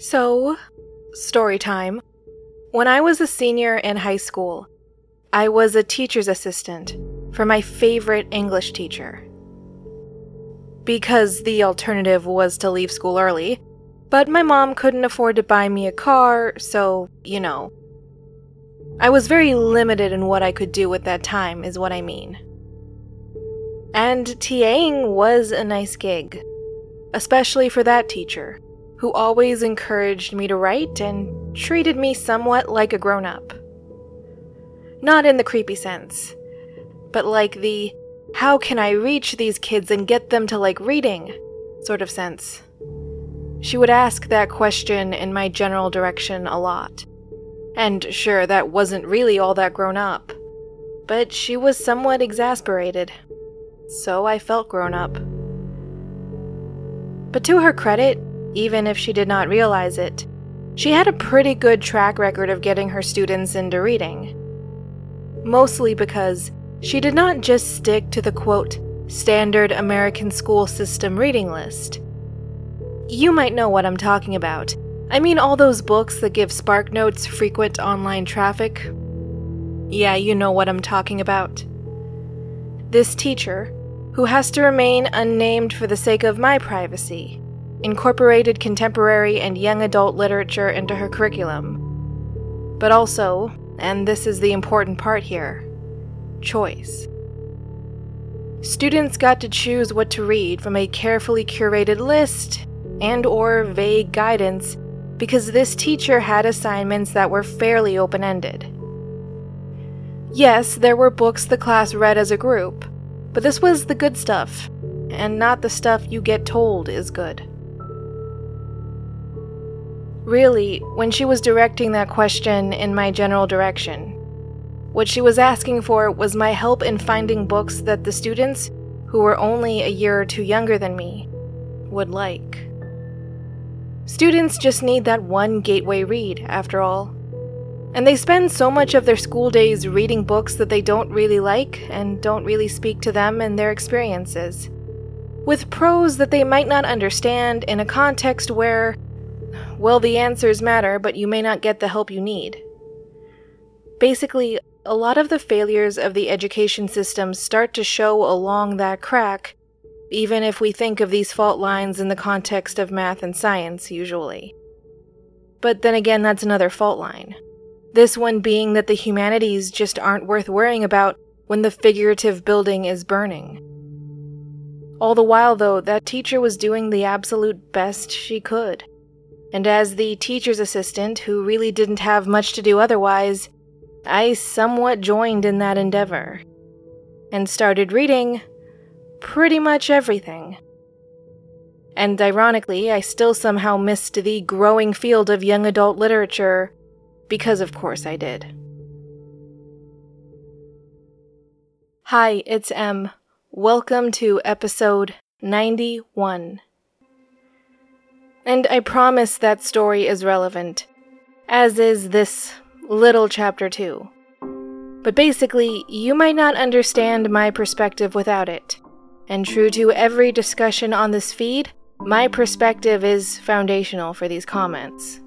So, story time. When I was a senior in high school, I was a teacher's assistant for my favorite English teacher. Because the alternative was to leave school early, but my mom couldn't afford to buy me a car, so, you know. I was very limited in what I could do with that time, is what I mean. And TAing was a nice gig, especially for that teacher, who always encouraged me to write and treated me somewhat like a grown up. Not in the creepy sense, but like the how can I reach these kids and get them to like reading sort of sense. She would ask that question in my general direction a lot. And sure, that wasn't really all that grown up. But she was somewhat exasperated. So I felt grown up. But to her credit, even if she did not realize it, she had a pretty good track record of getting her students into reading. Mostly because she did not just stick to the quote, standard American school system reading list. You might know what I'm talking about. I mean, all those books that give SparkNotes frequent online traffic. Yeah, you know what I'm talking about. This teacher, who has to remain unnamed for the sake of my privacy, incorporated contemporary and young adult literature into her curriculum. But also, and this is the important part here, choice. Students got to choose what to read from a carefully curated list and or vague guidance because this teacher had assignments that were fairly open-ended. Yes, there were books the class read as a group, but this was the good stuff, and not the stuff you get told is good. Really, when she was directing that question in my general direction, what she was asking for was my help in finding books that the students, who were only a year or two younger than me, would like. Students just need that one gateway read, after all. And they spend so much of their school days reading books that they don't really like and don't really speak to them and their experiences. With prose that they might not understand in a context where well, the answers matter, but you may not get the help you need. Basically, a lot of the failures of the education system start to show along that crack, even if we think of these fault lines in the context of math and science, usually. But then again, that's another fault line. This one being that the humanities just aren't worth worrying about when the figurative building is burning. All the while, though, that teacher was doing the absolute best she could and as the teacher's assistant, who really didn't have much to do otherwise, I somewhat joined in that endeavor and started reading pretty much everything. And ironically, I still somehow missed the growing field of young adult literature because, of course, I did. Hi, it's M. Welcome to episode 91. And I promise that story is relevant, as is this little chapter too. But basically, you might not understand my perspective without it. And true to every discussion on this feed, my perspective is foundational for these comments.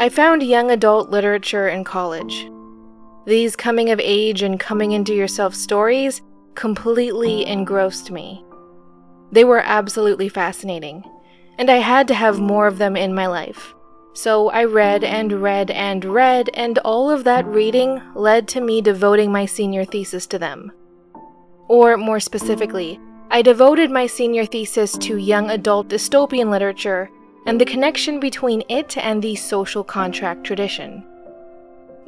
I found young adult literature in college. These coming of age and coming into yourself stories completely engrossed me. They were absolutely fascinating, and I had to have more of them in my life. So I read and read and read, and all of that reading led to me devoting my senior thesis to them. Or more specifically, I devoted my senior thesis to young adult dystopian literature and the connection between it and the social contract tradition.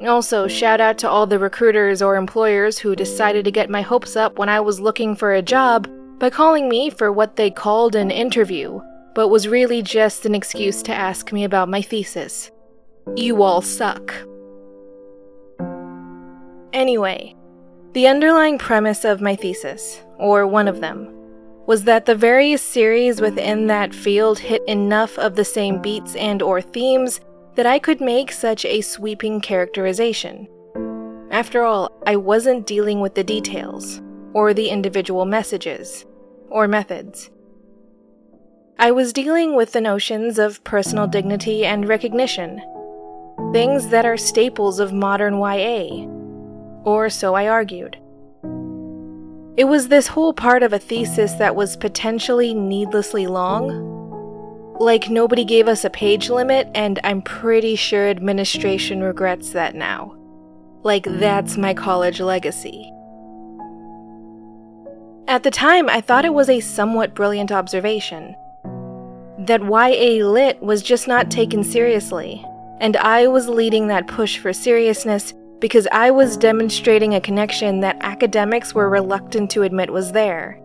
Also, shout out to all the recruiters or employers who decided to get my hopes up when I was looking for a job by calling me for what they called an interview, but was really just an excuse to ask me about my thesis. You all suck. Anyway, the underlying premise of my thesis, or one of them, was that the various series within that field hit enough of the same beats and or themes that I could make such a sweeping characterization. After all, I wasn't dealing with the details or the individual messages or methods. I was dealing with the notions of personal dignity and recognition, things that are staples of modern YA. Or so I argued. It was this whole part of a thesis that was potentially needlessly long. Like, nobody gave us a page limit, and I'm pretty sure administration regrets that now. Like, that's my college legacy. At the time, I thought it was a somewhat brilliant observation that YA Lit was just not taken seriously, and I was leading that push for seriousness because I was demonstrating a connection that academics were reluctant to admit was there.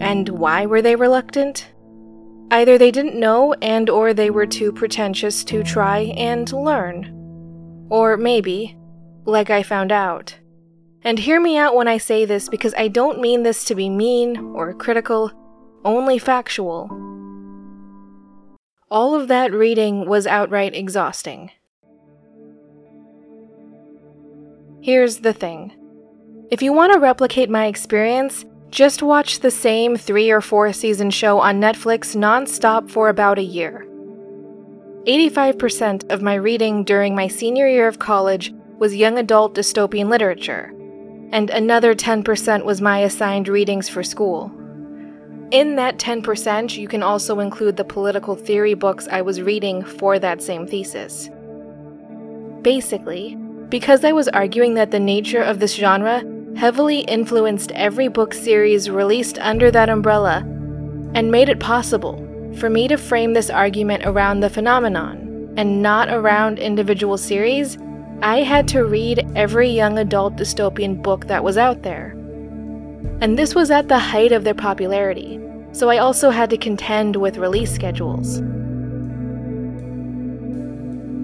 And why were they reluctant? Either they didn't know and or they were too pretentious to try and learn. Or maybe like I found out. And hear me out when I say this because I don't mean this to be mean or critical, only factual. All of that reading was outright exhausting. Here's the thing if you want to replicate my experience, just watch the same three or four season show on Netflix nonstop for about a year. 85% of my reading during my senior year of college was young adult dystopian literature, and another 10% was my assigned readings for school. In that 10%, you can also include the political theory books I was reading for that same thesis. Basically, because I was arguing that the nature of this genre heavily influenced every book series released under that umbrella and made it possible for me to frame this argument around the phenomenon and not around individual series, I had to read every young adult dystopian book that was out there. And this was at the height of their popularity, so I also had to contend with release schedules.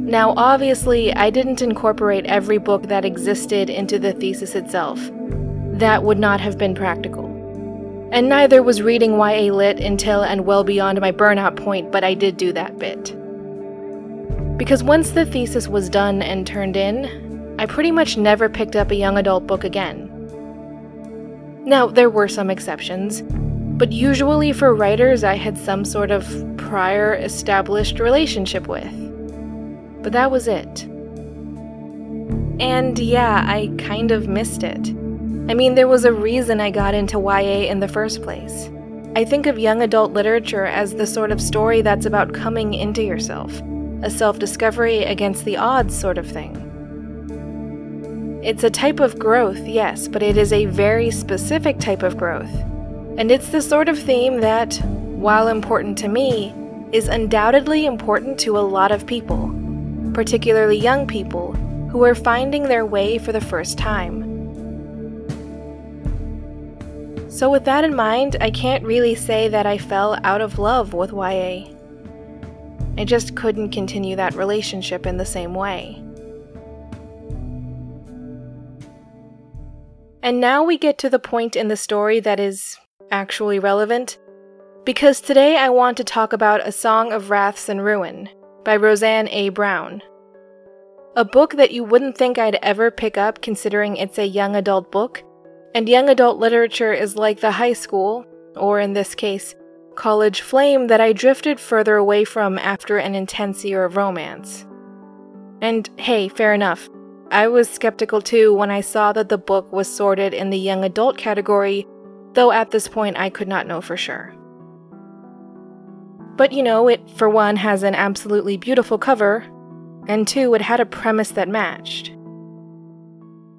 Now, obviously, I didn't incorporate every book that existed into the thesis itself. That would not have been practical. And neither was reading YA Lit until and well beyond my burnout point, but I did do that bit. Because once the thesis was done and turned in, I pretty much never picked up a young adult book again. Now, there were some exceptions, but usually for writers I had some sort of prior established relationship with. But that was it. And yeah, I kind of missed it. I mean, there was a reason I got into YA in the first place. I think of young adult literature as the sort of story that's about coming into yourself a self discovery against the odds sort of thing. It's a type of growth, yes, but it is a very specific type of growth. And it's the sort of theme that, while important to me, is undoubtedly important to a lot of people, particularly young people who are finding their way for the first time. So, with that in mind, I can't really say that I fell out of love with YA. I just couldn't continue that relationship in the same way. And now we get to the point in the story that is actually relevant, because today I want to talk about A Song of Wraiths and Ruin by Roseanne A. Brown. A book that you wouldn't think I'd ever pick up considering it's a young adult book, and young adult literature is like the high school, or in this case, college flame that I drifted further away from after an intense year of romance. And hey, fair enough. I was skeptical too when I saw that the book was sorted in the young adult category, though at this point I could not know for sure. But you know, it for one has an absolutely beautiful cover, and two, it had a premise that matched.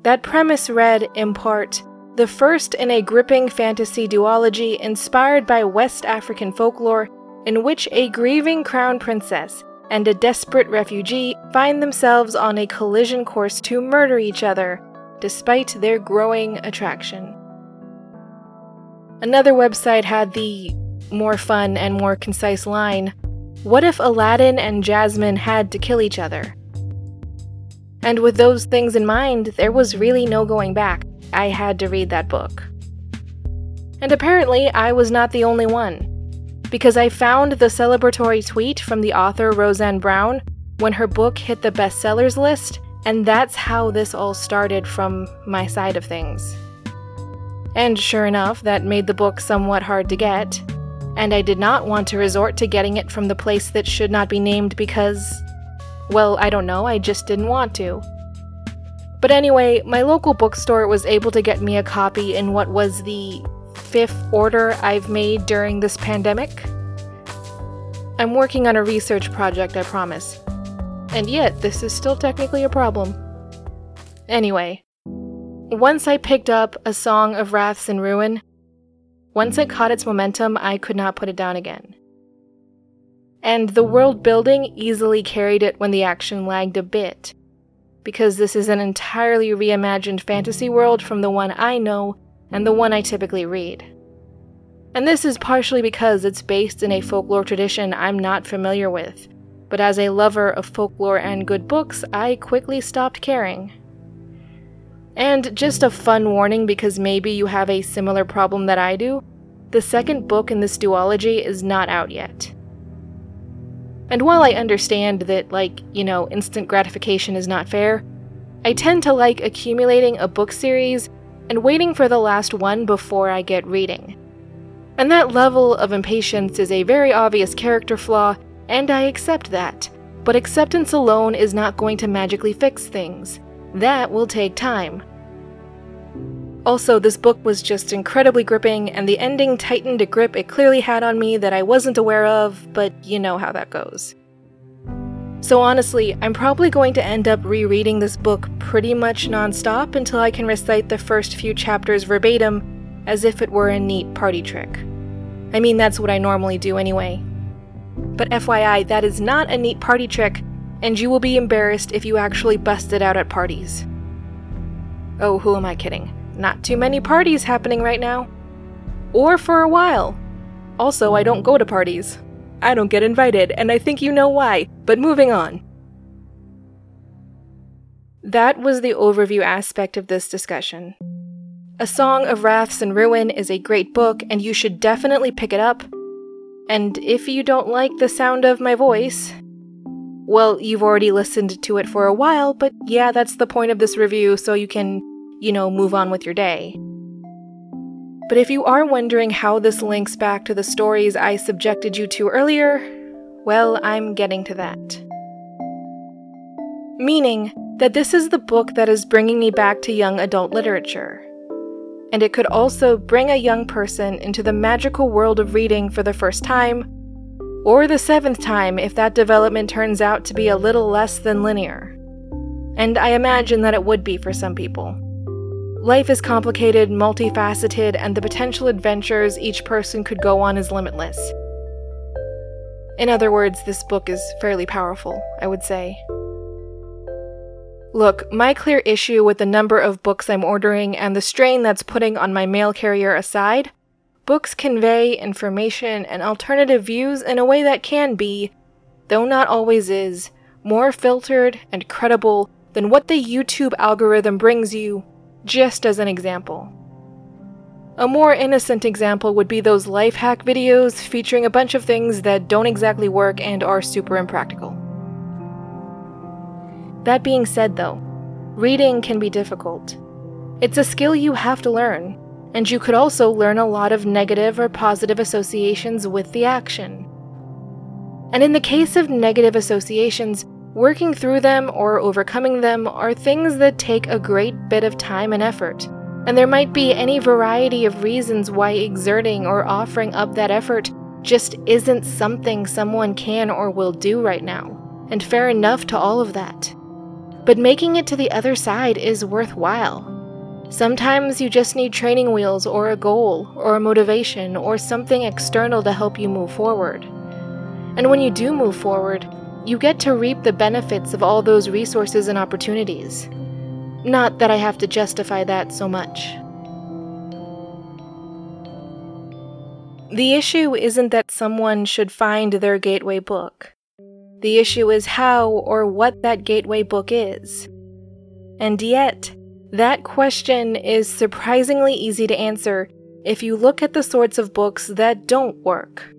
That premise read, in part, the first in a gripping fantasy duology inspired by West African folklore, in which a grieving crown princess and a desperate refugee find themselves on a collision course to murder each other, despite their growing attraction. Another website had the more fun and more concise line What if Aladdin and Jasmine had to kill each other? And with those things in mind, there was really no going back. I had to read that book. And apparently, I was not the only one, because I found the celebratory tweet from the author Roseanne Brown when her book hit the bestsellers list, and that's how this all started from my side of things. And sure enough, that made the book somewhat hard to get. and I did not want to resort to getting it from the place that should not be named because, well, I don't know, I just didn't want to. But anyway, my local bookstore was able to get me a copy in what was the fifth order I've made during this pandemic. I'm working on a research project, I promise. And yet, this is still technically a problem. Anyway, once I picked up A Song of Wraiths and Ruin, once it caught its momentum, I could not put it down again. And the world building easily carried it when the action lagged a bit, because this is an entirely reimagined fantasy world from the one I know and the one I typically read. And this is partially because it's based in a folklore tradition I'm not familiar with, but as a lover of folklore and good books, I quickly stopped caring. And just a fun warning because maybe you have a similar problem that I do the second book in this duology is not out yet. And while I understand that, like, you know, instant gratification is not fair, I tend to like accumulating a book series and waiting for the last one before I get reading. And that level of impatience is a very obvious character flaw, and I accept that. But acceptance alone is not going to magically fix things. That will take time. Also, this book was just incredibly gripping, and the ending tightened a grip it clearly had on me that I wasn't aware of, but you know how that goes. So honestly, I'm probably going to end up rereading this book pretty much nonstop until I can recite the first few chapters verbatim as if it were a neat party trick. I mean, that's what I normally do anyway. But FYI, that is not a neat party trick, and you will be embarrassed if you actually bust it out at parties. Oh, who am I kidding? Not too many parties happening right now. Or for a while. Also, I don't go to parties. I don't get invited, and I think you know why, but moving on. That was the overview aspect of this discussion. A Song of Wraiths and Ruin is a great book, and you should definitely pick it up. And if you don't like the sound of my voice, well, you've already listened to it for a while, but yeah, that's the point of this review, so you can, you know, move on with your day. But if you are wondering how this links back to the stories I subjected you to earlier, well, I'm getting to that. Meaning that this is the book that is bringing me back to young adult literature. And it could also bring a young person into the magical world of reading for the first time, or the seventh time if that development turns out to be a little less than linear. And I imagine that it would be for some people. Life is complicated, multifaceted, and the potential adventures each person could go on is limitless. In other words, this book is fairly powerful, I would say. Look, my clear issue with the number of books I'm ordering and the strain that's putting on my mail carrier aside, books convey information and alternative views in a way that can be, though not always is, more filtered and credible than what the YouTube algorithm brings you just as an example. A more innocent example would be those life hack videos featuring a bunch of things that don't exactly work and are super impractical. That being said, though, reading can be difficult. It's a skill you have to learn, and you could also learn a lot of negative or positive associations with the action. And in the case of negative associations, Working through them or overcoming them are things that take a great bit of time and effort, and there might be any variety of reasons why exerting or offering up that effort just isn't something someone can or will do right now, and fair enough to all of that. But making it to the other side is worthwhile. Sometimes you just need training wheels or a goal or a motivation or something external to help you move forward. And when you do move forward, you get to reap the benefits of all those resources and opportunities. Not that I have to justify that so much. The issue isn't that someone should find their gateway book. The issue is how or what that gateway book is. And yet, that question is surprisingly easy to answer if you look at the sorts of books that don't work.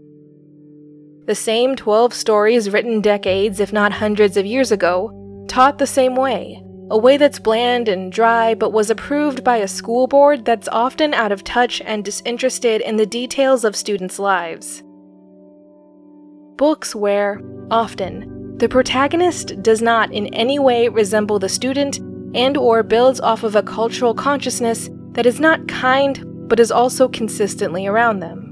The same 12 stories written decades, if not hundreds of years ago, taught the same way. A way that's bland and dry, but was approved by a school board that's often out of touch and disinterested in the details of students' lives. books where, often, the protagonist does not in any way resemble the student and or builds off of a cultural consciousness that is not kind but is also consistently around them.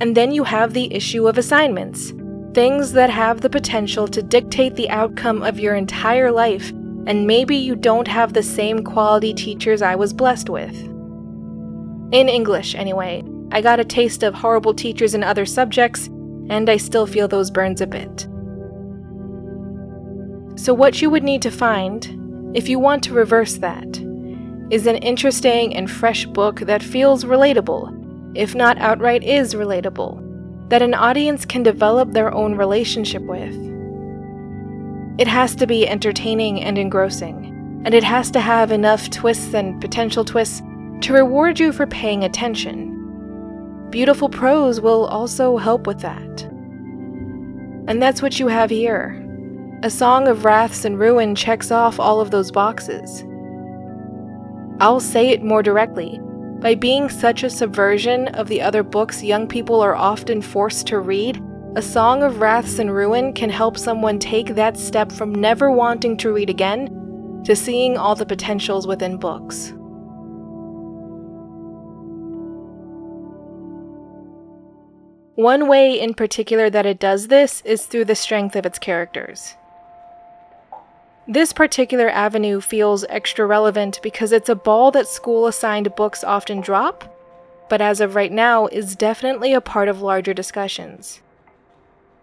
And then you have the issue of assignments, things that have the potential to dictate the outcome of your entire life, and maybe you don't have the same quality teachers I was blessed with. In English, anyway, I got a taste of horrible teachers in other subjects, and I still feel those burns a bit. So, what you would need to find, if you want to reverse that, is an interesting and fresh book that feels relatable, if not outright is relatable, that an audience can develop their own relationship with. It has to be entertaining and engrossing, and it has to have enough twists and potential twists to reward you for paying attention. Beautiful prose will also help with that. And that's what you have here. A Song of Wraiths and Ruin checks off all of those boxes. I'll say it more directly. By being such a subversion of the other books young people are often forced to read, A Song of Wraiths and Ruin can help someone take that step from never wanting to read again to seeing all the potentials within books. One way in particular that it does this is through the strength of its characters. This particular avenue feels extra relevant because it's a ball that school assigned books often drop, but as of right now is definitely a part of larger discussions.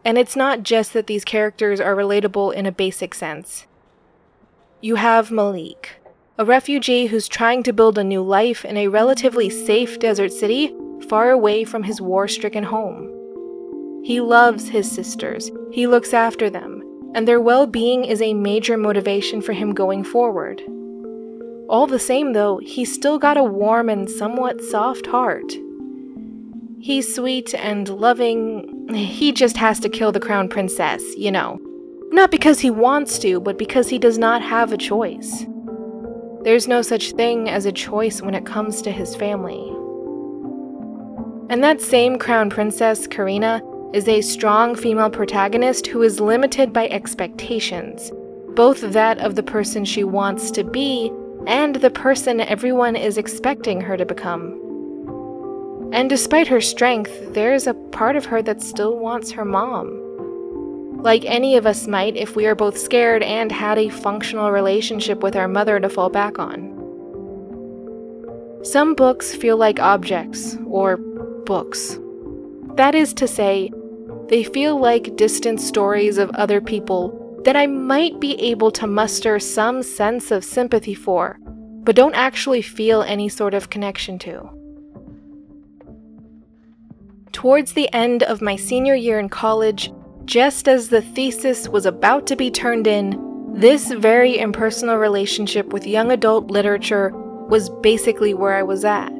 And it's not just that these characters are relatable in a basic sense. You have Malik, a refugee who's trying to build a new life in a relatively safe desert city far away from his war stricken home. He loves his sisters, he looks after them, and their well being is a major motivation for him going forward. All the same, though, he's still got a warm and somewhat soft heart. He's sweet and loving. He just has to kill the crown princess, you know. Not because he wants to, but because he does not have a choice. There's no such thing as a choice when it comes to his family. And that same crown princess, Karina, is a strong female protagonist who is limited by expectations, both that of the person she wants to be and the person everyone is expecting her to become. And despite her strength, there is a part of her that still wants her mom. Like any of us might if we are both scared and had a functional relationship with our mother to fall back on. Some books feel like objects, or books. That is to say, they feel like distant stories of other people that I might be able to muster some sense of sympathy for, but don't actually feel any sort of connection to. Towards the end of my senior year in college, just as the thesis was about to be turned in, this very impersonal relationship with young adult literature was basically where I was at.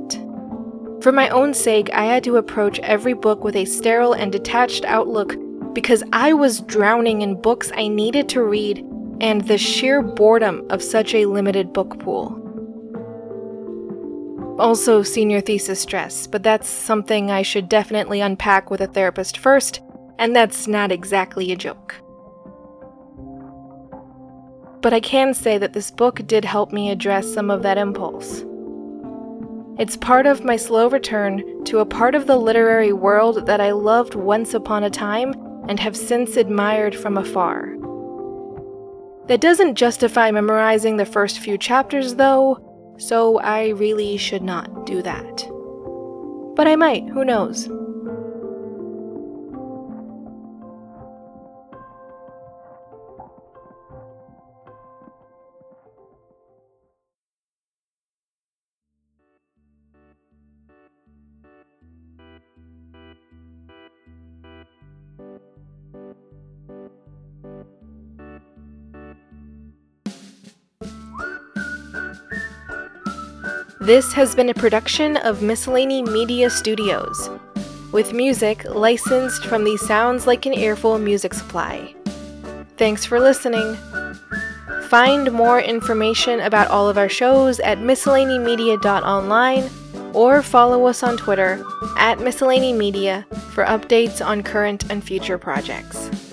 For my own sake, I had to approach every book with a sterile and detached outlook because I was drowning in books I needed to read and the sheer boredom of such a limited book pool. Also, senior thesis stress, but that's something I should definitely unpack with a therapist first, and that's not exactly a joke. But I can say that this book did help me address some of that impulse. It's part of my slow return to a part of the literary world that I loved once upon a time and have since admired from afar. That doesn't justify memorizing the first few chapters, though, so I really should not do that. But I might, who knows? This has been a production of Miscellany Media Studios, with music licensed from the Sounds Like an Earful music supply. Thanks for listening. Find more information about all of our shows at miscellanymedia.online or follow us on Twitter at Miscellany Media for updates on current and future projects.